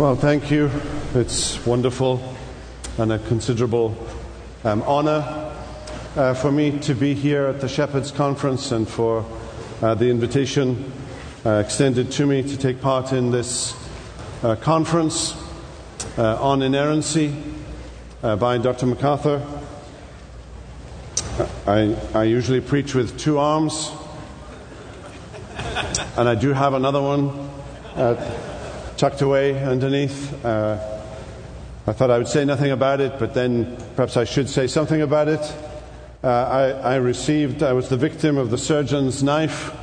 Well, thank you. It's wonderful and a considerable um, honor uh, for me to be here at the Shepherds Conference and for uh, the invitation uh, extended to me to take part in this uh, conference uh, on inerrancy uh, by Dr. MacArthur. I, I usually preach with two arms, and I do have another one tucked away underneath. Uh, I thought I would say nothing about it, but then perhaps I should say something about it. Uh, I, I, received, I was the victim of the surgeon's knife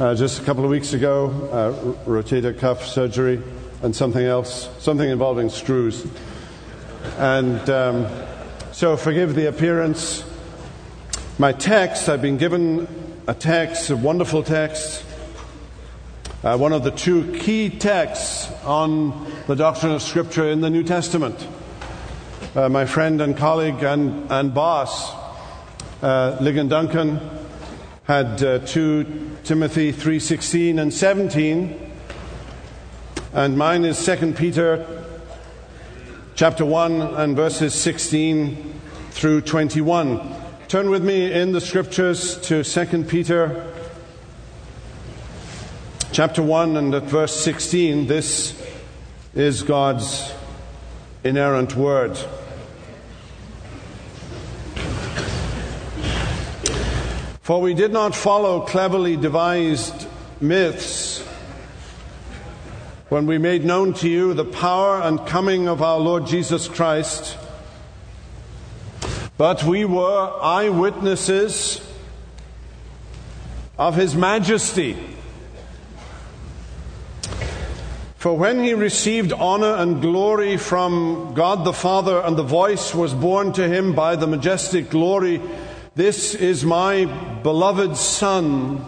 uh, just a couple of weeks ago, uh, rotator cuff surgery, and something else, something involving screws. And um, so forgive the appearance. My text, I've been given a text, a wonderful text uh, one of the two key texts on the doctrine of Scripture in the New Testament. Uh, my friend and colleague and, and boss, uh, Ligon Duncan, had uh, 2 Timothy 3.16 and 17, and mine is 2 Peter chapter 1 and verses 16 through 21. Turn with me in the Scriptures to 2 Peter chapter 1 and at verse 16, this is God's inerrant word. For we did not follow cleverly devised myths when we made known to you the power and coming of our Lord Jesus Christ, but we were eyewitnesses of his majesty. For when he received honor and glory from God the Father, and the voice was borne to him by the majestic glory, This is my beloved Son,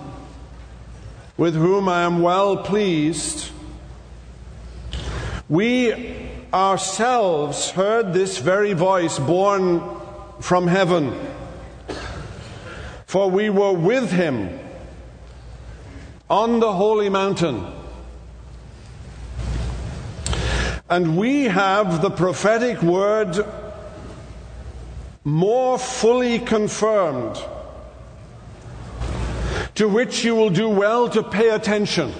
with whom I am well pleased. We ourselves heard this very voice borne from heaven, for we were with him on the holy mountain. And we have the prophetic word more fully confirmed, to which you will do well to pay attention,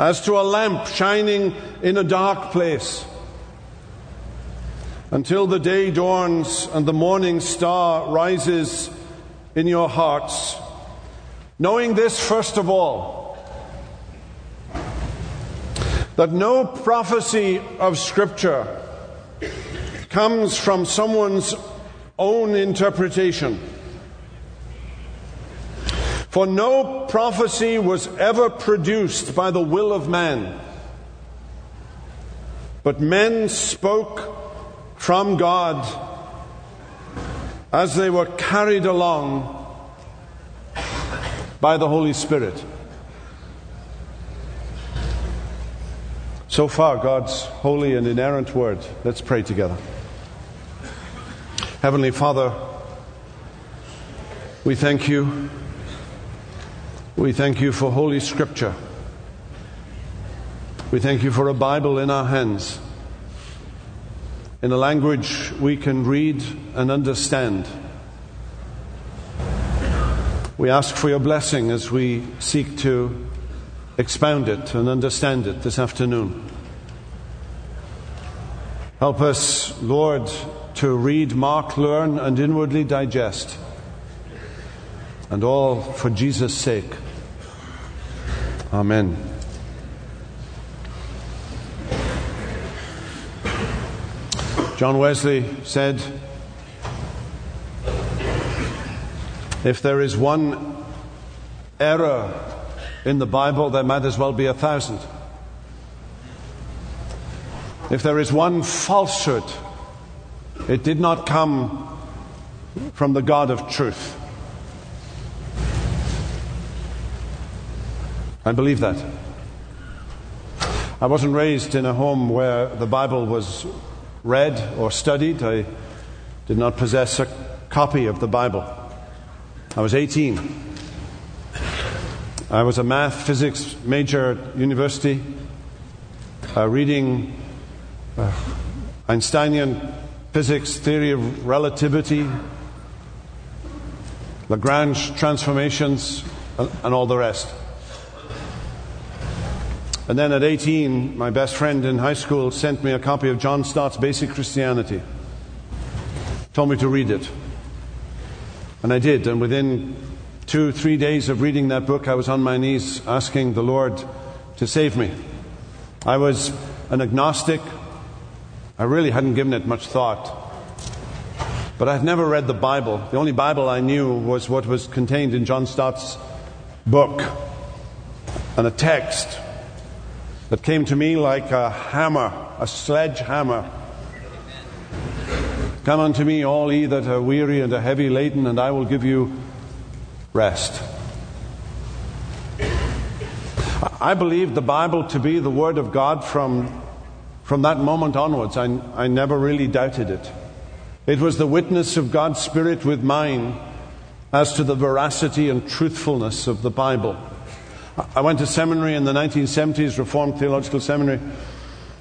as to a lamp shining in a dark place, until the day dawns and the morning star rises in your hearts. Knowing this, first of all, that no prophecy of Scripture comes from someone's own interpretation. For no prophecy was ever produced by the will of man, but men spoke from God as they were carried along by the Holy Spirit. So far, God's holy and inerrant word. Let's pray together. Heavenly Father, we thank you. We thank you for Holy Scripture. We thank you for a Bible in our hands, in a language we can read and understand. We ask for your blessing as we seek to expound it and understand it this afternoon. Help us, Lord, to read, mark, learn, and inwardly digest. And all for Jesus' sake. Amen. John Wesley said, If there is one error in the Bible, there might as well be a thousand. If there is one falsehood, it did not come from the God of truth. I believe that. I wasn't raised in a home where the Bible was read or studied. I did not possess a copy of the Bible. I was 18 I was a math physics major at university, uh, reading uh, Einsteinian physics, theory of relativity, Lagrange transformations, and, and all the rest. And then at 18, my best friend in high school sent me a copy of John Stott's Basic Christianity. Told me to read it. And I did. And within two, three days of reading that book, I was on my knees asking the Lord to save me. I was an agnostic. I really hadn't given it much thought. But I've never read the Bible. The only Bible I knew was what was contained in John Stott's book and a text that came to me like a hammer, a sledgehammer. Come unto me, all ye that are weary and are heavy laden, and I will give you rest. I believe the Bible to be the Word of God from, from that moment onwards. I, I never really doubted it. It was the witness of God's Spirit with mine as to the veracity and truthfulness of the Bible. I went to seminary in the 1970s, Reformed Theological Seminary.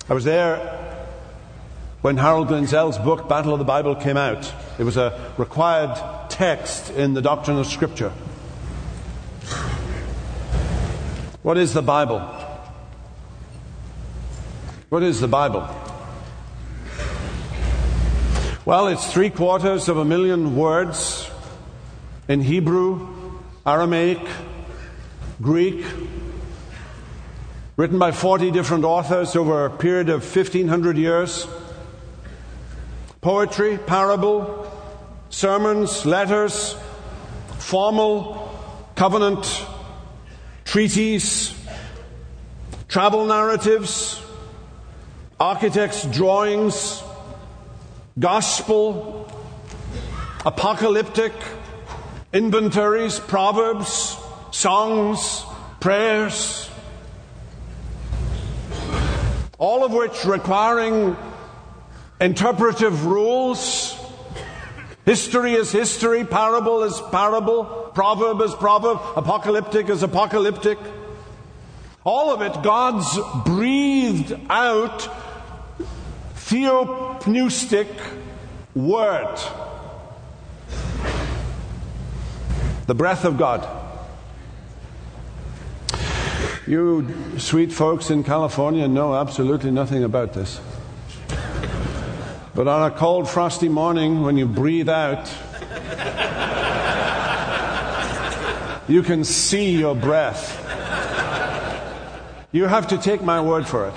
I was there when Harold Lindsell's book, Battle of the Bible, came out. It was a required text in the doctrine of Scripture. What is the Bible? What is the Bible? Well, it's three quarters of a million words in Hebrew, Aramaic, Greek, written by 40 different authors over a period of 1500 years. Poetry, parable, sermons, letters, formal, covenant, treaties, travel narratives, architects' drawings, gospel, apocalyptic, inventories, proverbs, songs, prayers, all of which requiring interpretive rules. History is history, parable is parable, proverb is proverb, apocalyptic is apocalyptic. All of it God's breathed out theopneustic word. The breath of God. You sweet folks in California know absolutely nothing about this. But on a cold, frosty morning, when you breathe out, you can see your breath. You have to take my word for it.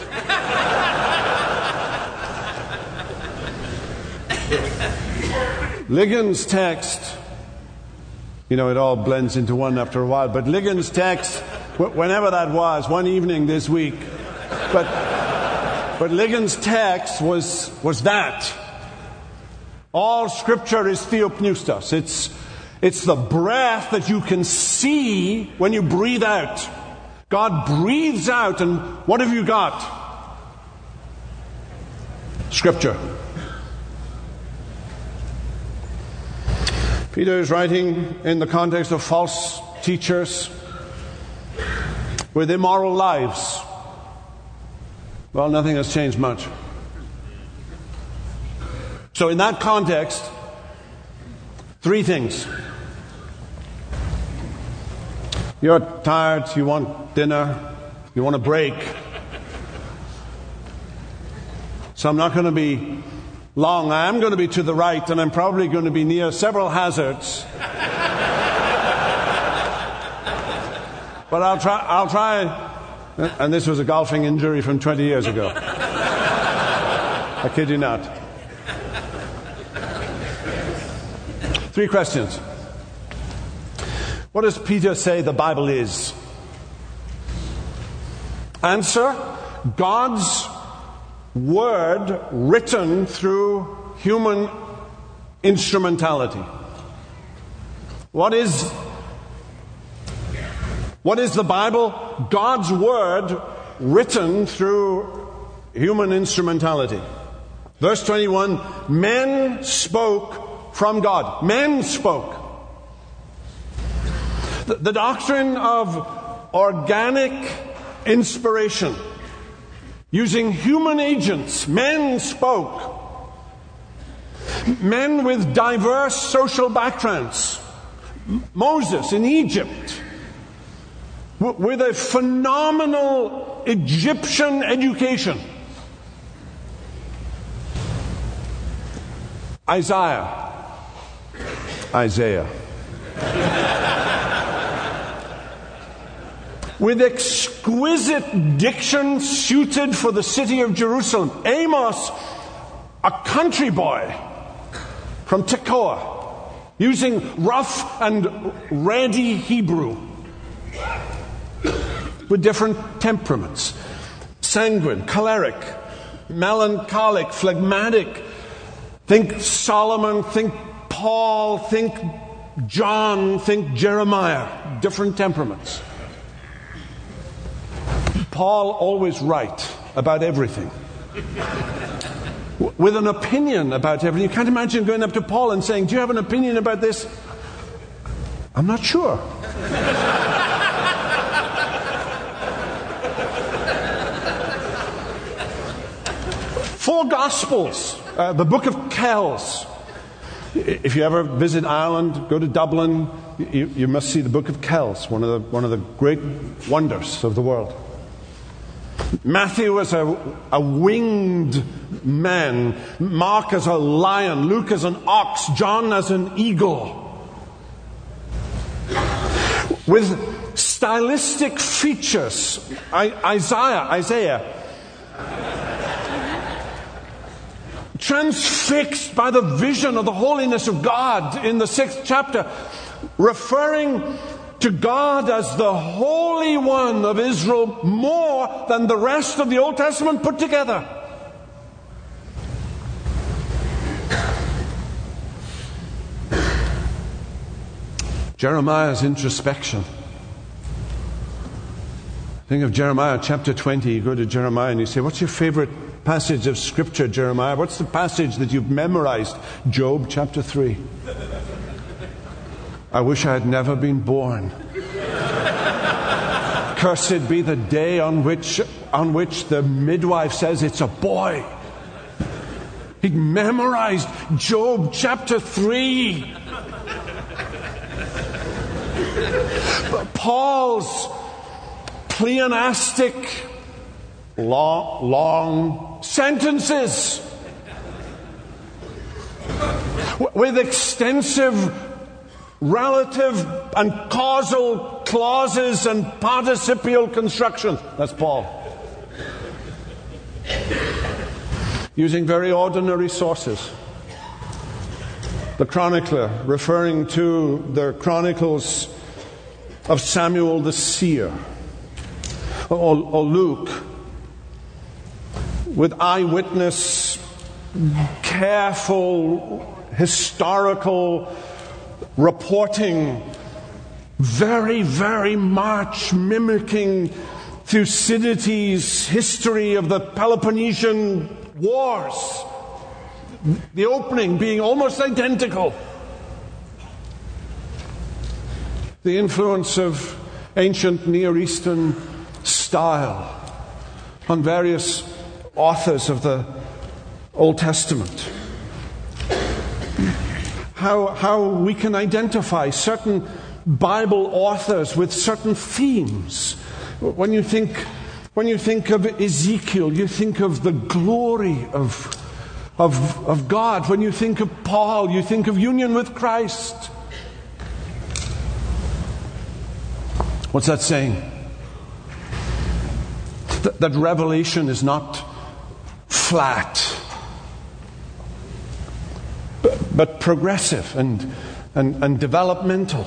Ligon's text, you know, it all blends into one after a while, but Ligon's text whenever that was, one evening this week. But, but Ligon's text was, was that. All scripture is theopneustos. It's, it's the breath that you can see when you breathe out. God breathes out, and what have you got? Scripture. Peter is writing in the context of false teachers with immoral lives. Well, nothing has changed much. So, in that context, three things. You're tired, you want dinner, you want a break. So, I'm not going to be long. I am going to be to the right, and I'm probably going to be near several hazards. But I'll try, I'll try, and this was a golfing injury from 20 years ago. I kid you not. Three questions. What does Peter say the Bible is? Answer God's word written through human instrumentality. What is what is the Bible? God's Word written through human instrumentality. Verse 21 Men spoke from God. Men spoke. The, the doctrine of organic inspiration Using human agents, men spoke. Men with diverse social backgrounds. Moses in Egypt, with a phenomenal Egyptian education. Isaiah. Isaiah. with exquisite diction suited for the city of Jerusalem. Amos, a country boy from Tekoa, using rough and ready Hebrew with different temperaments sanguine, choleric, melancholic, phlegmatic. Think Solomon, think Paul, think John, think Jeremiah. Different temperaments. Paul always right about everything. With an opinion about everything. You can't imagine going up to Paul and saying, Do you have an opinion about this? I'm not sure. Gospels, uh, the book of Kells. If you ever visit Ireland, go to Dublin, you, you must see the book of Kells, one of the, one of the great wonders of the world. Matthew as a, a winged man, Mark as a lion, Luke as an ox, John as an eagle. With stylistic features, I, Isaiah, Isaiah, transfixed by the vision of the holiness of God in the sixth chapter, referring to God as the Holy One of Israel more than the rest of the Old Testament put together. Jeremiah's introspection. Think of Jeremiah chapter 20. You go to Jeremiah and you say, What's your favorite passage of Scripture, Jeremiah? What's the passage that you've memorized? Job chapter 3. I wish I had never been born. Cursed be the day on which, on which the midwife says it's a boy. He memorized Job chapter 3. But Paul's pleonastic, long, long sentences with extensive relative and causal clauses and participial constructions. That's Paul. Using very ordinary sources. The chronicler referring to the chronicles of Samuel the seer, or, or Luke, with eyewitness, careful, historical reporting very, very much mimicking Thucydides' history of the Peloponnesian Wars. The opening being almost identical. The influence of ancient Near Eastern style on various authors of the Old Testament how, how we can identify certain Bible authors with certain themes. When you think, when you think of Ezekiel, you think of the glory of, of, of God. When you think of Paul, you think of union with Christ. What's that saying? That, that revelation is not flat but progressive and, and, and developmental.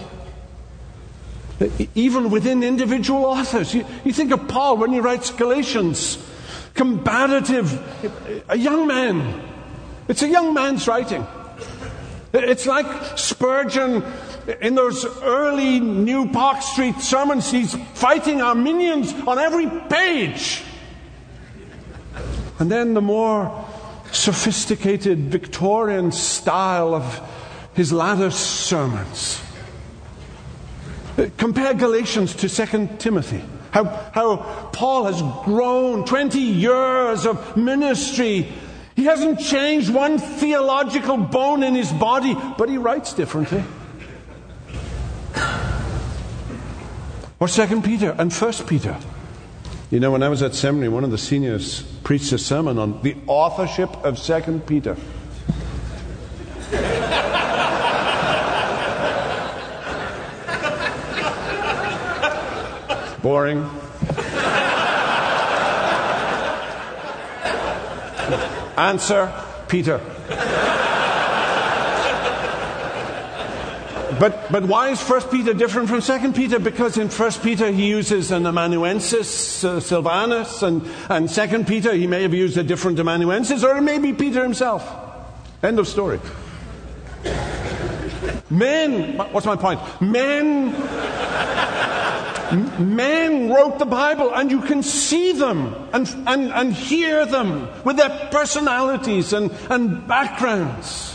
Even within individual authors. You, you think of Paul when he writes Galatians, combative, a young man. It's a young man's writing. It's like Spurgeon in those early New Park Street sermons. He's fighting Arminians on every page. And then the more sophisticated Victorian style of his latter sermons. Compare Galatians to 2 Timothy. How, how Paul has grown 20 years of ministry. He hasn't changed one theological bone in his body, but he writes differently. Or Second Peter and First Peter. You know, when I was at seminary, one of the seniors preached a sermon on the authorship of Second Peter. Boring. Answer Peter. But, but why is First Peter different from Second Peter? Because in First Peter he uses an amanuensis, uh, Silvanus, and, and Second Peter he may have used a different amanuensis, or it may be Peter himself. End of story. Men, what's my point? Men, men wrote the Bible, and you can see them and, and, and hear them with their personalities and, and backgrounds.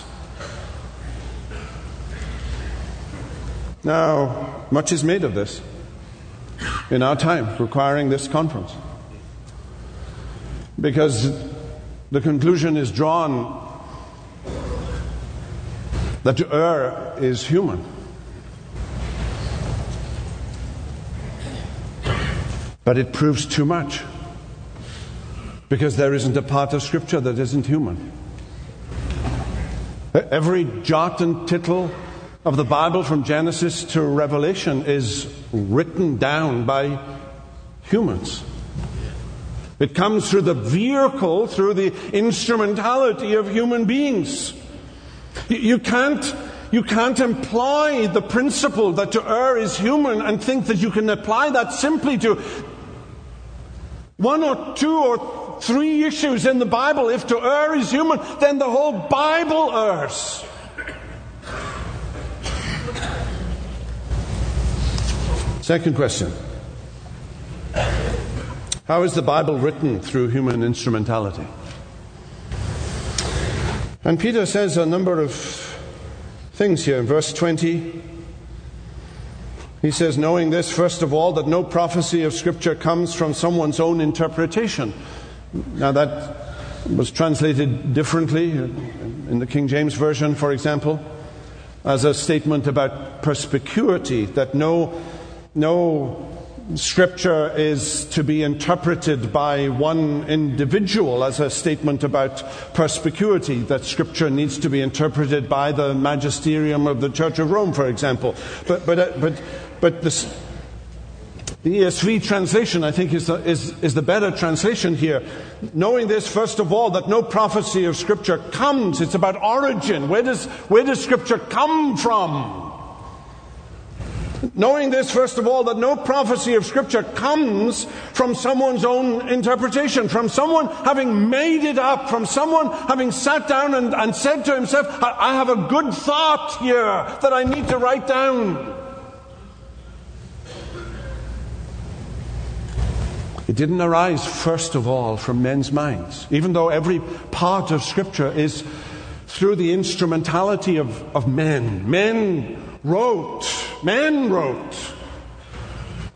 Now, much is made of this in our time, requiring this conference. Because the conclusion is drawn that to err is human. But it proves too much. Because there isn't a part of Scripture that isn't human. Every jot and tittle of the Bible from Genesis to Revelation is written down by humans. It comes through the vehicle, through the instrumentality of human beings. You can't, you can't employ the principle that to err is human and think that you can apply that simply to one or two or three issues in the Bible. If to err is human, then the whole Bible errs. Second question How is the Bible written through human instrumentality? And Peter says a number of things here. In verse 20, he says, knowing this, first of all, that no prophecy of Scripture comes from someone's own interpretation. Now, that was translated differently in the King James Version, for example, as a statement about perspicuity, that no no scripture is to be interpreted by one individual as a statement about perspicuity, that scripture needs to be interpreted by the magisterium of the Church of Rome, for example. But, but, uh, but, but this, the ESV translation, I think, is the, is, is the better translation here. Knowing this, first of all, that no prophecy of Scripture comes. It's about origin. Where does, where does Scripture come from? Knowing this, first of all, that no prophecy of Scripture comes from someone's own interpretation, from someone having made it up, from someone having sat down and, and said to himself, I, I have a good thought here that I need to write down. It didn't arise, first of all, from men's minds, even though every part of Scripture is through the instrumentality of, of men. Men wrote, men wrote.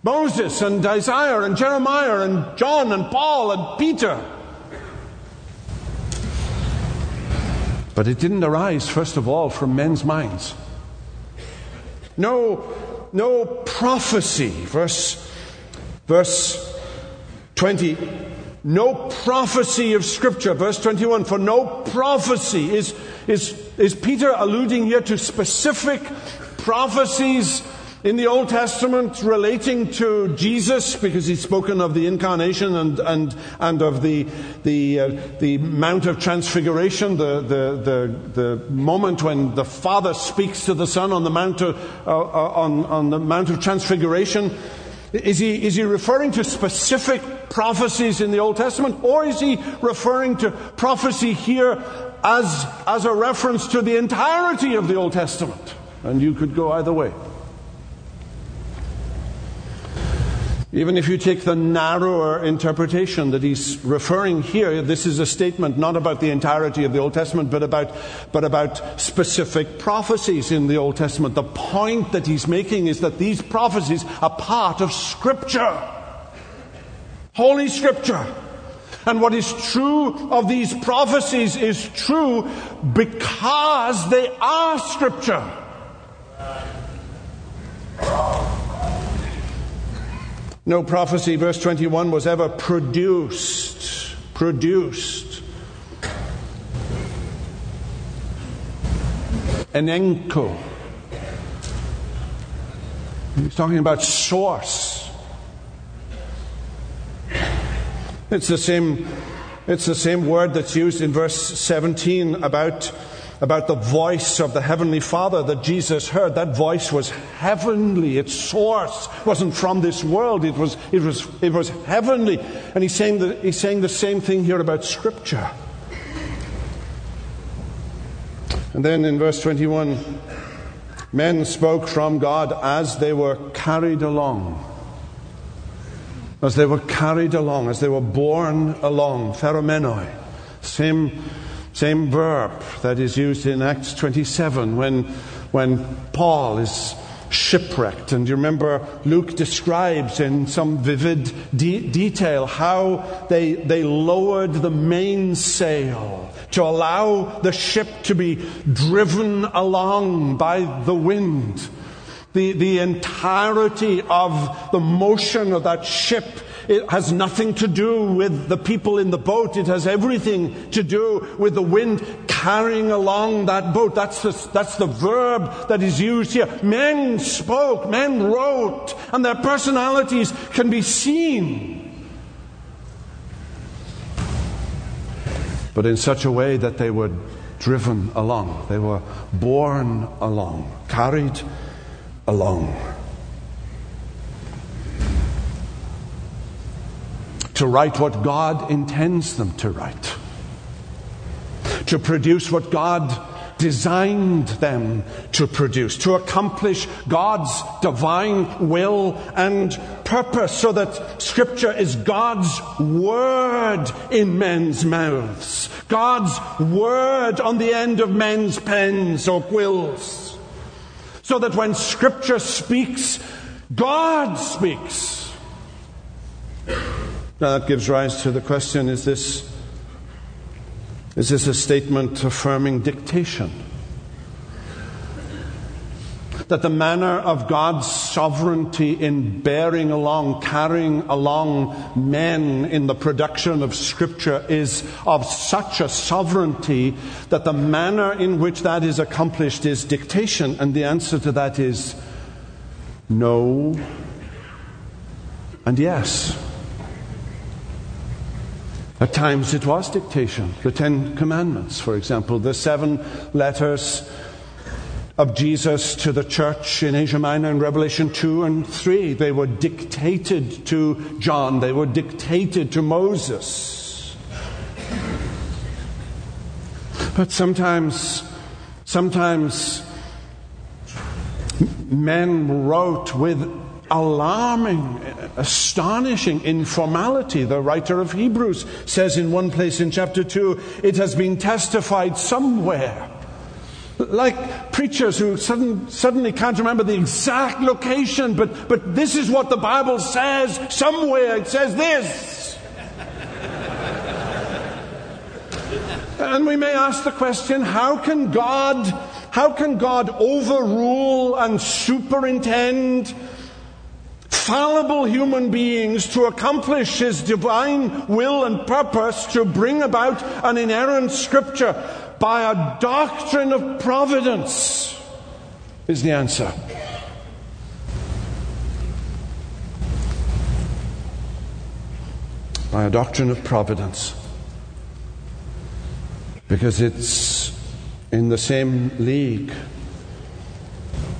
Moses and Isaiah and Jeremiah and John and Paul and Peter. But it didn't arise, first of all, from men's minds. No, no prophecy. Verse, verse 20. No prophecy of Scripture. Verse 21. For no prophecy is, is, is Peter alluding here to specific prophecies in the Old Testament relating to Jesus, because he's spoken of the incarnation and, and, and of the, the, uh, the Mount of Transfiguration, the, the, the, the, moment when the Father speaks to the Son on the Mount of, uh, on, on the Mount of Transfiguration. Is he, is he referring to specific prophecies in the Old Testament, or is he referring to prophecy here as, as a reference to the entirety of the Old Testament? And you could go either way. Even if you take the narrower interpretation that he's referring here, this is a statement not about the entirety of the Old Testament, but about, but about specific prophecies in the Old Testament. The point that he's making is that these prophecies are part of Scripture. Holy Scripture. And what is true of these prophecies is true because they are Scripture. No prophecy, verse 21, was ever produced. Produced. Enenko. He's talking about source. It's the same, it's the same word that's used in verse 17 about about the voice of the Heavenly Father that Jesus heard. That voice was heavenly. Its source wasn't from this world. It was, it was, it was heavenly. And he's saying, the, he's saying the same thing here about Scripture. And then in verse 21, men spoke from God as they were carried along. As they were carried along, as they were borne along. Pheromenoi. Same same verb that is used in Acts 27 when, when Paul is shipwrecked. And you remember Luke describes in some vivid de- detail how they, they lowered the mainsail to allow the ship to be driven along by the wind. The, the entirety of the motion of that ship it has nothing to do with the people in the boat. It has everything to do with the wind carrying along that boat. That's the, that's the verb that is used here. Men spoke, men wrote, and their personalities can be seen. But in such a way that they were driven along, they were borne along, carried along. To write what God intends them to write, to produce what God designed them to produce, to accomplish God's divine will and purpose, so that Scripture is God's word in men's mouths, God's word on the end of men's pens or quills, so that when Scripture speaks, God speaks. Now that gives rise to the question is this, is this a statement affirming dictation? That the manner of God's sovereignty in bearing along, carrying along men in the production of Scripture is of such a sovereignty that the manner in which that is accomplished is dictation. And the answer to that is no and yes. At times it was dictation. The Ten Commandments, for example, the seven letters of Jesus to the church in Asia Minor in Revelation 2 and 3. They were dictated to John, they were dictated to Moses. But sometimes, sometimes men wrote with alarming, astonishing informality. The writer of Hebrews says in one place in chapter 2, it has been testified somewhere. Like preachers who sudden, suddenly can't remember the exact location, but, but this is what the Bible says somewhere. It says this. and we may ask the question how can God, how can God overrule and superintend fallible human beings to accomplish His divine will and purpose to bring about an inerrant scripture by a doctrine of providence, is the answer. By a doctrine of providence. Because it's in the same league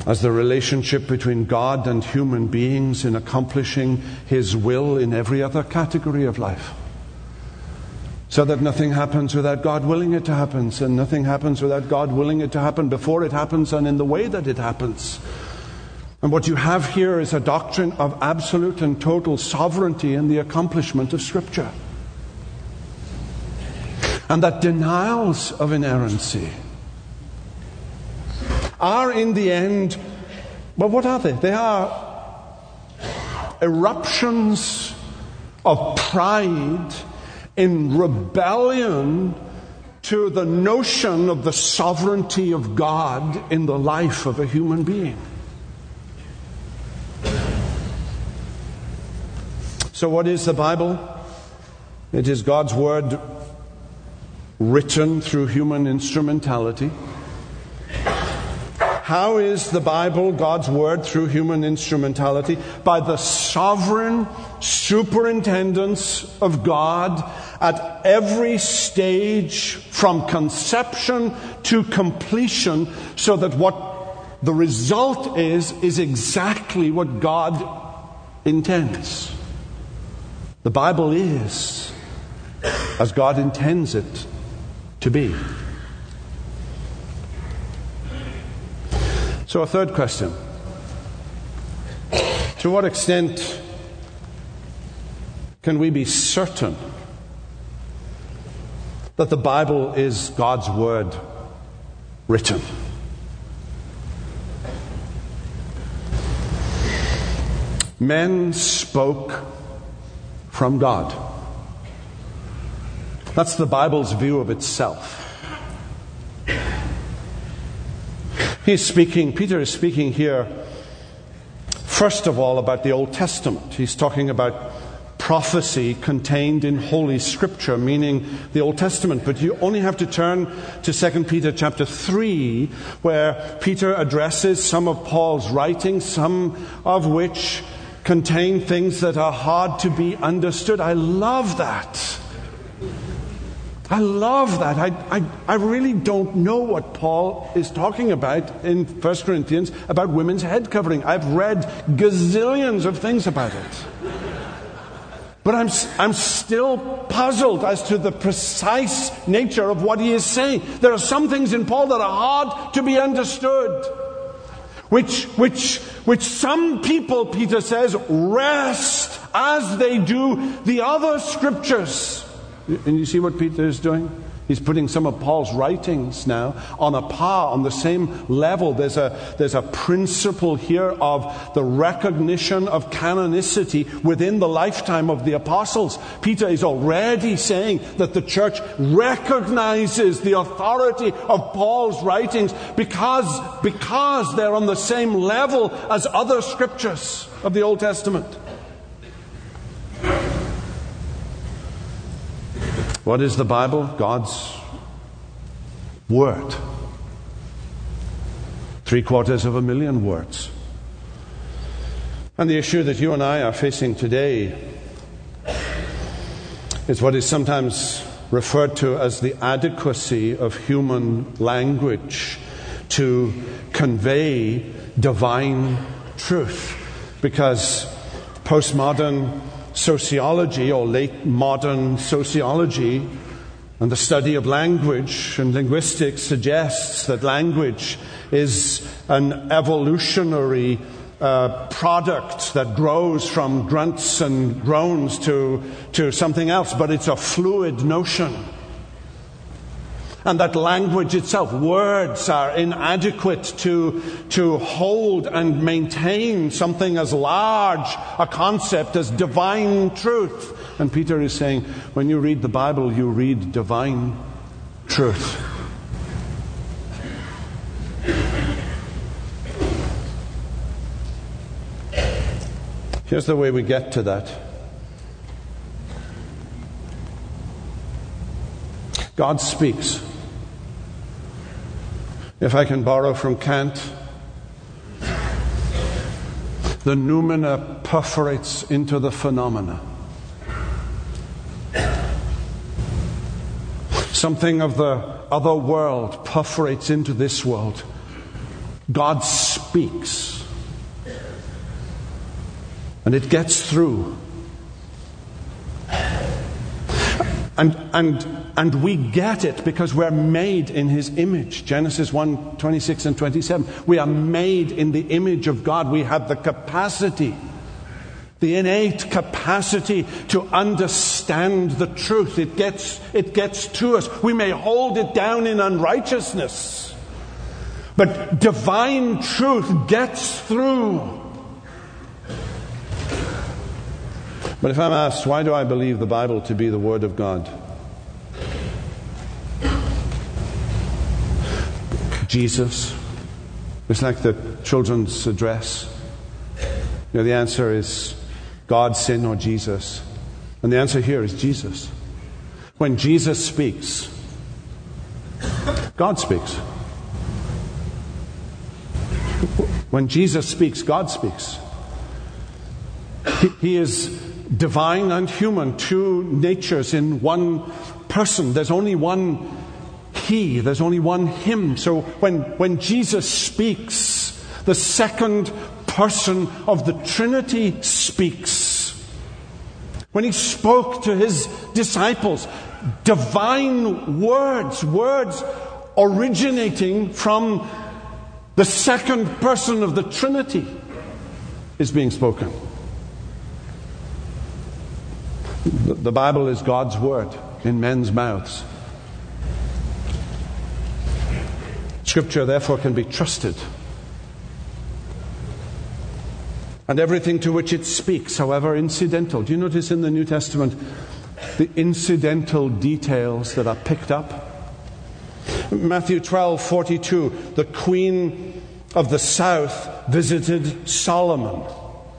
as the relationship between God and human beings in accomplishing His will in every other category of life. So that nothing happens without God willing it to happen, and nothing happens without God willing it to happen before it happens and in the way that it happens. And what you have here is a doctrine of absolute and total sovereignty in the accomplishment of Scripture. And that denials of inerrancy are in the end, well, what are they? They are eruptions of pride in rebellion to the notion of the sovereignty of God in the life of a human being. So, what is the Bible? It is God's Word written through human instrumentality. How is the Bible God's Word through human instrumentality? By the sovereign superintendence of God at every stage from conception to completion, so that what the result is, is exactly what God intends. The Bible is as God intends it to be. So, a third question To what extent can we be certain that the Bible is God's Word written? Men spoke from God. That's the Bible's view of itself. He's speaking, Peter is speaking here, first of all, about the Old Testament. He's talking about prophecy contained in Holy Scripture, meaning the Old Testament. But you only have to turn to 2 Peter chapter 3, where Peter addresses some of Paul's writings, some of which contain things that are hard to be understood. I love that. I love that. I, I, I really don't know what Paul is talking about in 1 Corinthians about women's head covering. I've read gazillions of things about it. But I'm, I'm still puzzled as to the precise nature of what he is saying. There are some things in Paul that are hard to be understood, which, which, which some people, Peter says, rest as they do the other scriptures. And you see what Peter is doing? He's putting some of Paul's writings now on a par, on the same level. There's a, there's a principle here of the recognition of canonicity within the lifetime of the apostles. Peter is already saying that the church recognizes the authority of Paul's writings because, because they're on the same level as other scriptures of the Old Testament. What is the Bible? God's Word. Three quarters of a million words. And the issue that you and I are facing today is what is sometimes referred to as the adequacy of human language to convey divine truth. Because postmodern sociology or late modern sociology and the study of language and linguistics suggests that language is an evolutionary uh, product that grows from grunts and groans to, to something else, but it's a fluid notion and that language itself, words are inadequate to, to hold and maintain something as large a concept as divine truth. And Peter is saying, when you read the Bible, you read divine truth. Here's the way we get to that. God speaks. If I can borrow from Kant, the noumena perforates into the phenomena. Something of the other world perforates into this world. God speaks. And it gets through. And, and and we get it because we're made in his image. Genesis 1 26 and 27. We are made in the image of God. We have the capacity, the innate capacity to understand the truth. It gets, it gets to us. We may hold it down in unrighteousness, but divine truth gets through. But if I'm asked, why do I believe the Bible to be the Word of God? Jesus. It's like the children's address. You know, the answer is God, sin, or Jesus. And the answer here is Jesus. When Jesus speaks, God speaks. When Jesus speaks, God speaks. He, he is divine and human, two natures in one person. There's only one He, there's only one Him. So when, when Jesus speaks, the second person of the Trinity speaks. When He spoke to His disciples, divine words, words originating from the second person of the Trinity is being spoken. The Bible is God's word in men's mouths. Scripture, therefore, can be trusted. And everything to which it speaks, however incidental. Do you notice in the New Testament the incidental details that are picked up? Matthew 12 42, the queen of the south visited Solomon.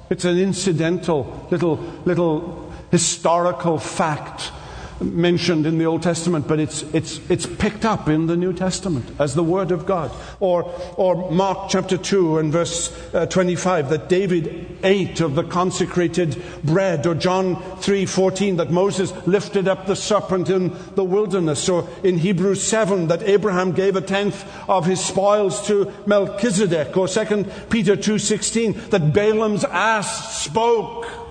It's an incidental little, little historical fact mentioned in the Old Testament, but it's, it's, it's picked up in the New Testament as the Word of God. Or, or Mark chapter 2 and verse uh, 25 that David ate of the consecrated bread. Or John 3.14 that Moses lifted up the serpent in the wilderness. Or in Hebrews 7 that Abraham gave a tenth of his spoils to Melchizedek. Or 2 Peter 2.16 that Balaam's ass spoke.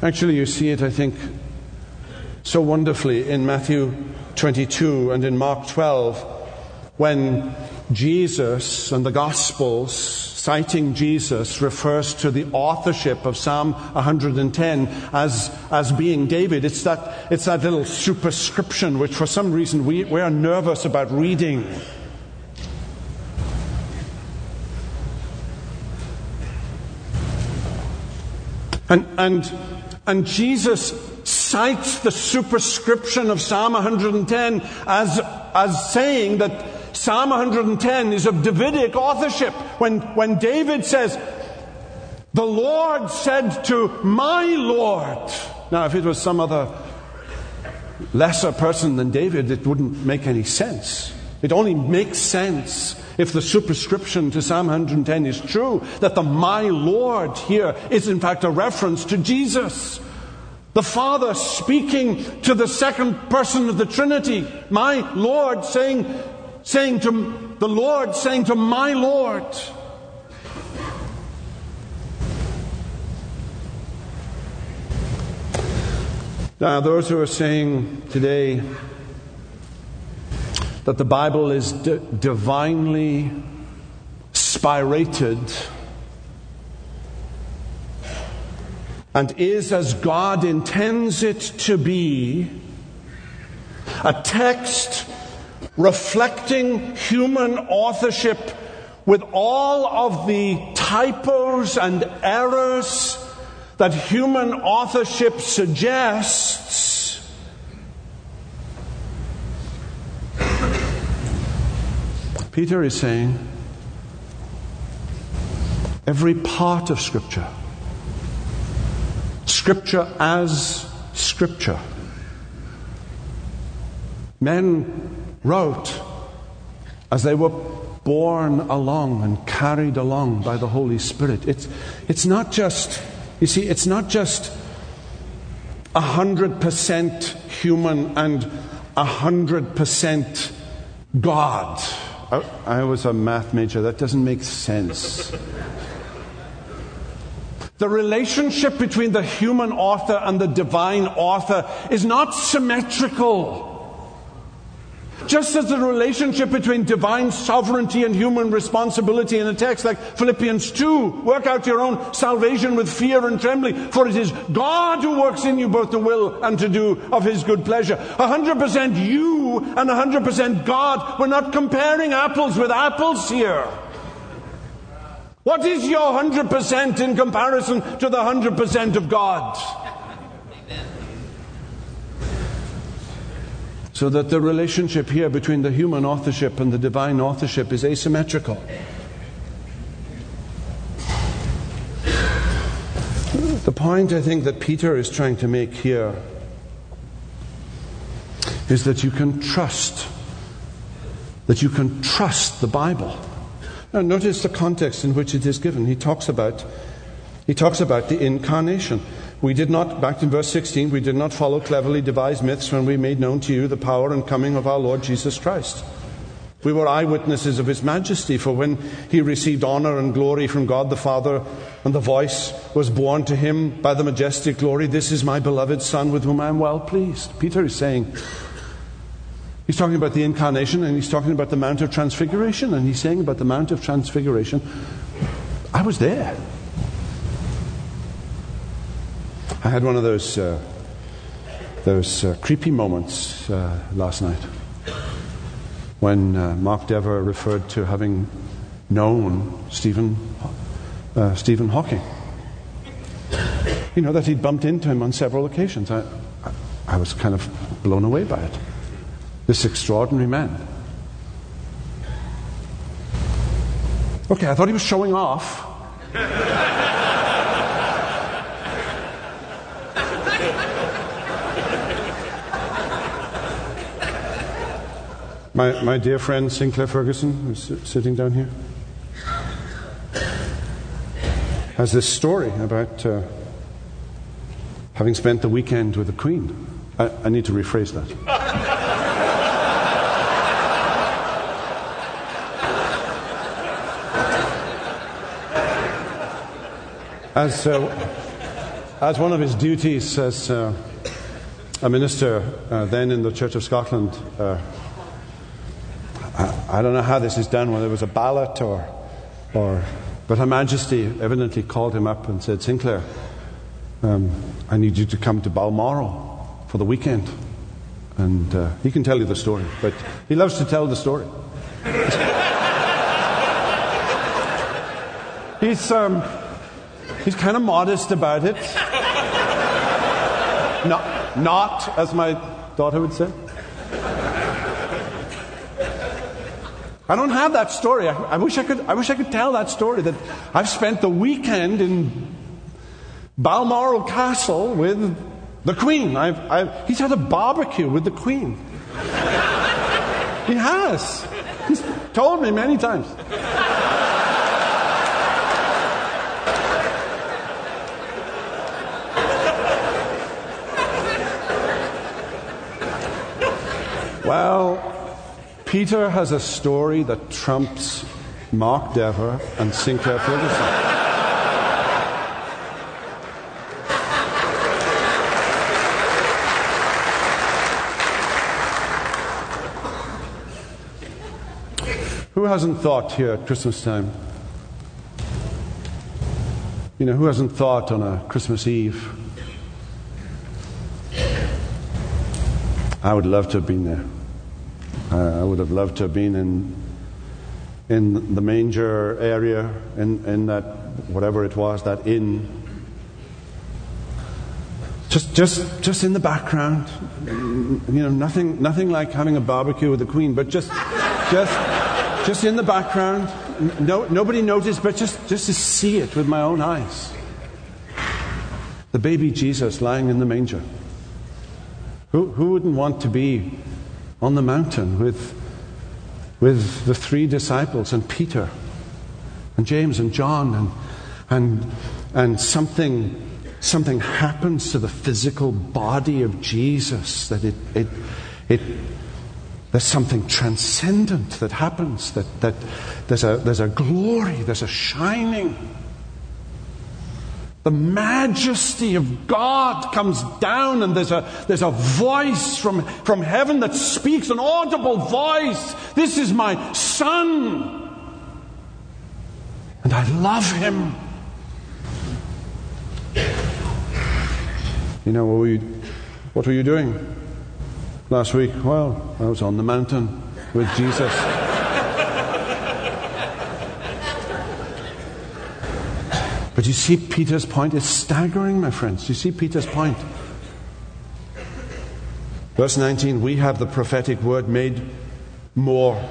Actually, you see it, I think, so wonderfully in Matthew 22 and in Mark 12 when Jesus and the Gospels, citing Jesus, refers to the authorship of Psalm 110 as, as being David. It's that, it's that little superscription which, for some reason, we, we are nervous about reading. And, and and Jesus cites the superscription of Psalm 110 as, as saying that Psalm 110 is of Davidic authorship. When, when David says, The Lord said to my Lord. Now, if it was some other lesser person than David, it wouldn't make any sense. It only makes sense if the superscription to Psalm 110 is true, that the my Lord here is in fact a reference to Jesus. The Father speaking to the second person of the Trinity, my Lord, saying, saying to the Lord, saying to my Lord. Now, those who are saying today that the Bible is d- divinely spirated and is as God intends it to be a text reflecting human authorship with all of the typos and errors that human authorship suggests Peter is saying every part of Scripture, Scripture as Scripture, men wrote as they were borne along and carried along by the Holy Spirit. It's, it's not just, you see, it's not just a hundred percent human and a hundred percent God. I, I was a math major. That doesn't make sense. The relationship between the human author and the divine author is not symmetrical. Just as the relationship between divine sovereignty and human responsibility in a text like Philippians 2, work out your own salvation with fear and trembling, for it is God who works in you both to will and to do of his good pleasure. 100% you and 100% God. We're not comparing apples with apples here. What is your 100% in comparison to the 100% of God? So that the relationship here between the human authorship and the divine authorship is asymmetrical. The point I think that Peter is trying to make here is that you can trust, that you can trust the Bible. Now notice the context in which it is given. He talks about he talks about the incarnation. We did not, back in verse 16, we did not follow cleverly devised myths when we made known to you the power and coming of our Lord Jesus Christ. We were eyewitnesses of his majesty, for when he received honor and glory from God the Father, and the voice was borne to him by the majestic glory, This is my beloved Son with whom I am well pleased. Peter is saying, He's talking about the incarnation and he's talking about the Mount of Transfiguration, and he's saying about the Mount of Transfiguration, I was there. I had one of those, uh, those uh, creepy moments uh, last night when uh, Mark Dever referred to having known Stephen, uh, Stephen Hawking. You know, that he'd bumped into him on several occasions. I, I, I was kind of blown away by it. This extraordinary man. Okay, I thought he was showing off. My, my dear friend Sinclair Ferguson, who's sitting down here, has this story about uh, having spent the weekend with the Queen. I, I need to rephrase that. As, uh, as one of his duties as uh, a minister uh, then in the Church of Scotland, uh, I, don't know how this is done, whether it was a ballot or, or. But Her Majesty evidently called him up and said, Sinclair, um, I need you to come to Balmoral for the weekend. And uh, he can tell you the story, but he loves to tell the story. he's, um, he's kind of modest about it. Not, not, as my daughter would say. I don't have that story. I, I, wish I could. I wish I could tell that story. That I've spent the weekend in Balmoral Castle with the Queen. I've, I've, he's had a barbecue with the Queen. he has. He's told me many times. Well, Peter has a story that trumps Mark Dever and Sinclair Ferguson. Who hasn't thought here at Christmas time? You know, who hasn't thought on a Christmas Eve? I would love to have been there. Uh, I would have loved to have been in, in the manger area, in, in that, whatever it was, that inn. Just, just, just in the background. You know, nothing, nothing like having a barbecue with the Queen, but just, just, just in the background. No, nobody noticed, but just, just to see it with my own eyes. The baby Jesus lying in the manger. Who, who wouldn't want to be on the mountain with, with the three disciples and Peter and James and John and, and, and something, something happens to the physical body of Jesus that it, it, it, there's something transcendent that happens, that, that there's, a, there's a glory, there's a shining. The majesty of God comes down, and there's a, there's a voice from, from heaven that speaks, an audible voice. This is my son, and I love him. You know, what were you, what were you doing last week? Well, I was on the mountain with Jesus. But you see Peter's point? It's staggering, my friends. You see Peter's point. Verse 19 We have the prophetic word made more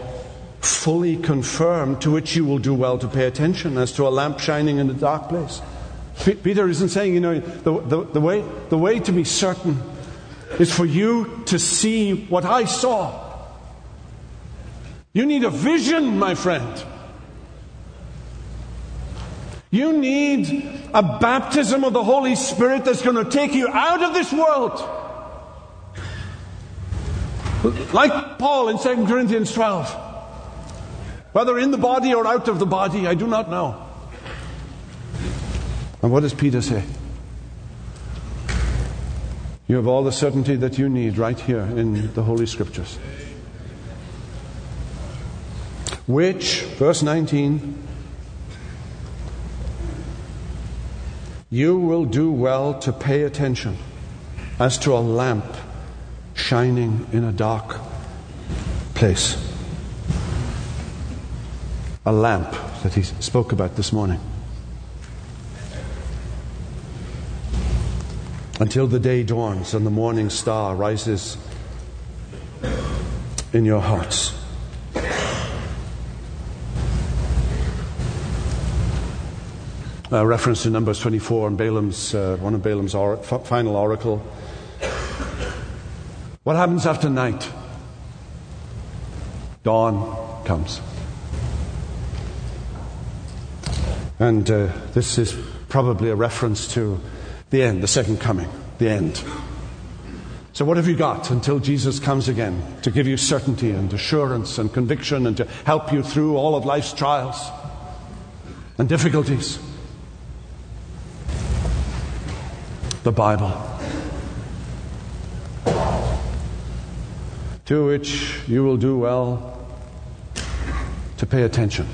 fully confirmed, to which you will do well to pay attention, as to a lamp shining in a dark place. Peter isn't saying, you know, the, the, the, way, the way to be certain is for you to see what I saw. You need a vision, my friend. You need a baptism of the Holy Spirit that's going to take you out of this world. Like Paul in 2 Corinthians 12. Whether in the body or out of the body, I do not know. And what does Peter say? You have all the certainty that you need right here in the Holy Scriptures. Which, verse 19, you will do well to pay attention as to a lamp shining in a dark place. A lamp that he spoke about this morning. until the day dawns and the morning star rises in your hearts. A reference to Numbers 24 and Balaam's, uh, one of Balaam's or- final oracle. What happens after night? Dawn comes. And uh, this is probably a reference to the end, the second coming, the end. So, what have you got until Jesus comes again to give you certainty and assurance and conviction and to help you through all of life's trials and difficulties? The Bible. To which you will do well to pay attention.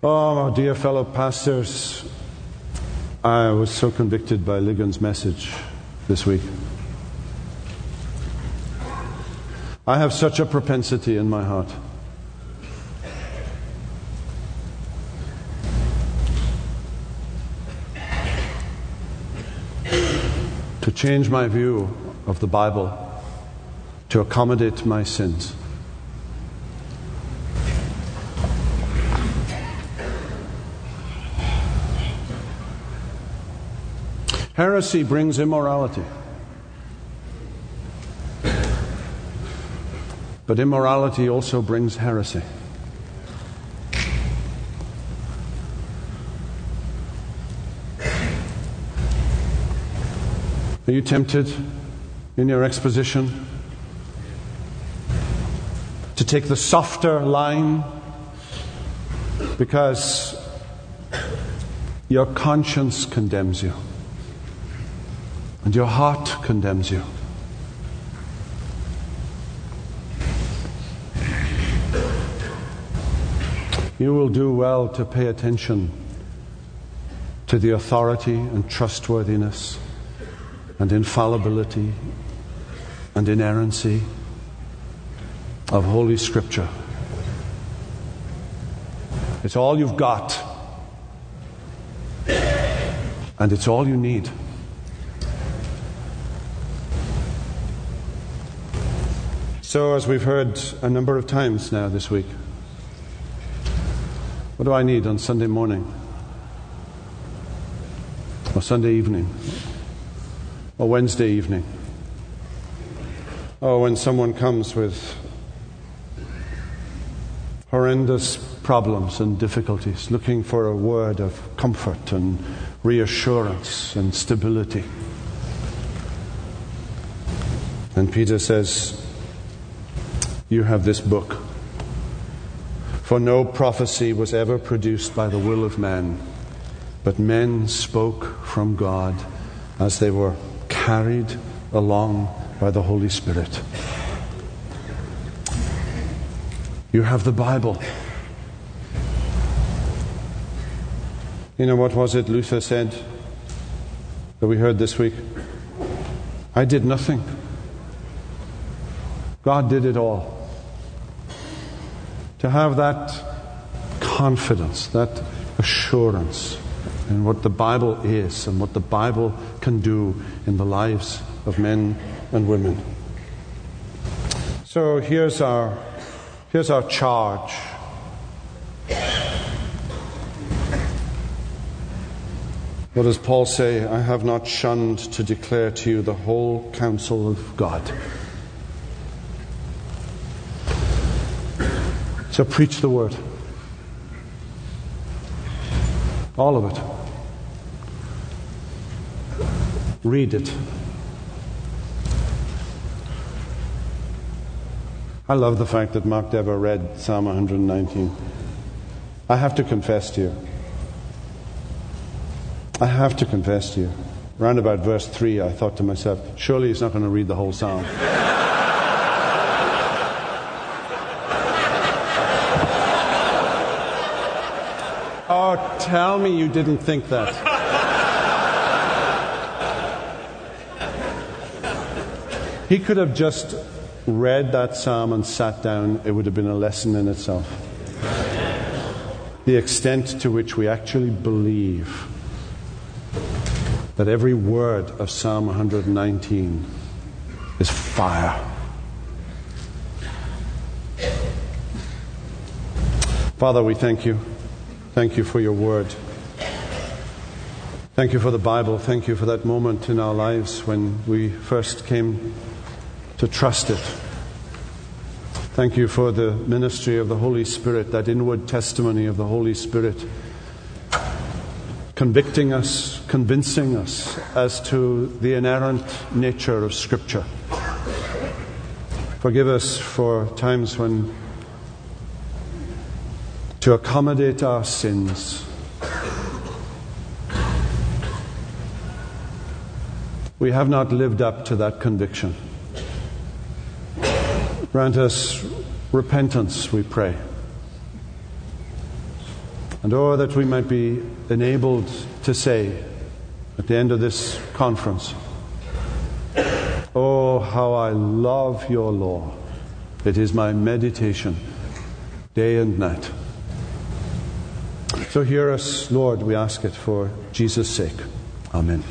Oh, my dear fellow pastors, I was so convicted by Ligon's message this week. I have such a propensity in my heart. Change my view of the Bible to accommodate my sins. Heresy brings immorality. But immorality also brings heresy. Are you tempted in your exposition to take the softer line because your conscience condemns you? and your heart condemns you. You will do well to pay attention to the authority and trustworthiness and infallibility and inerrancy of Holy Scripture. It's all you've got, and it's all you need. So, as we've heard a number of times now this week, what do I need on Sunday morning? Or Sunday evening? Or Wednesday evening? Or when someone comes with horrendous problems and difficulties, looking for a word of comfort and reassurance and stability. And Peter says, you have this book. For no prophecy was ever produced by the will of man, but men spoke from God as they were carried along by the Holy Spirit. You have the Bible. You know, what was it Luther said that we heard this week? I did nothing. God did it all. to have that confidence, that assurance in what the Bible is and what the Bible can do in the lives of men and women. So here's our, here's our charge. What does Paul say? I have not shunned to declare to you the whole counsel of God. So preach the word. All of it. Read it. I love the fact that Mark Dever read Psalm 119. I have to confess to you. I have to confess to you. Round about verse 3, I thought to myself, surely he's not going to read the whole psalm. oh, tell me you didn't think that. He could have just read that psalm and sat down, it would have been a lesson in itself. The extent to which we actually believe that every word of Psalm 119 is fire. Father, we thank you. Thank you for your word. Thank you for the Bible. Thank you for that moment in our lives when we first came to trust it. Thank you for the ministry of the Holy Spirit, that inward testimony of the Holy Spirit, convicting us, convincing us as to the inerrant nature of Scripture. Forgive us for times when, to accommodate our sins, we have not lived up to that conviction. Grant us repentance, we pray. And oh, that we might be enabled to say at the end of this conference, Oh, how I love your law. It is my meditation day and night. So hear us, Lord, we ask it for Jesus' sake. Amen.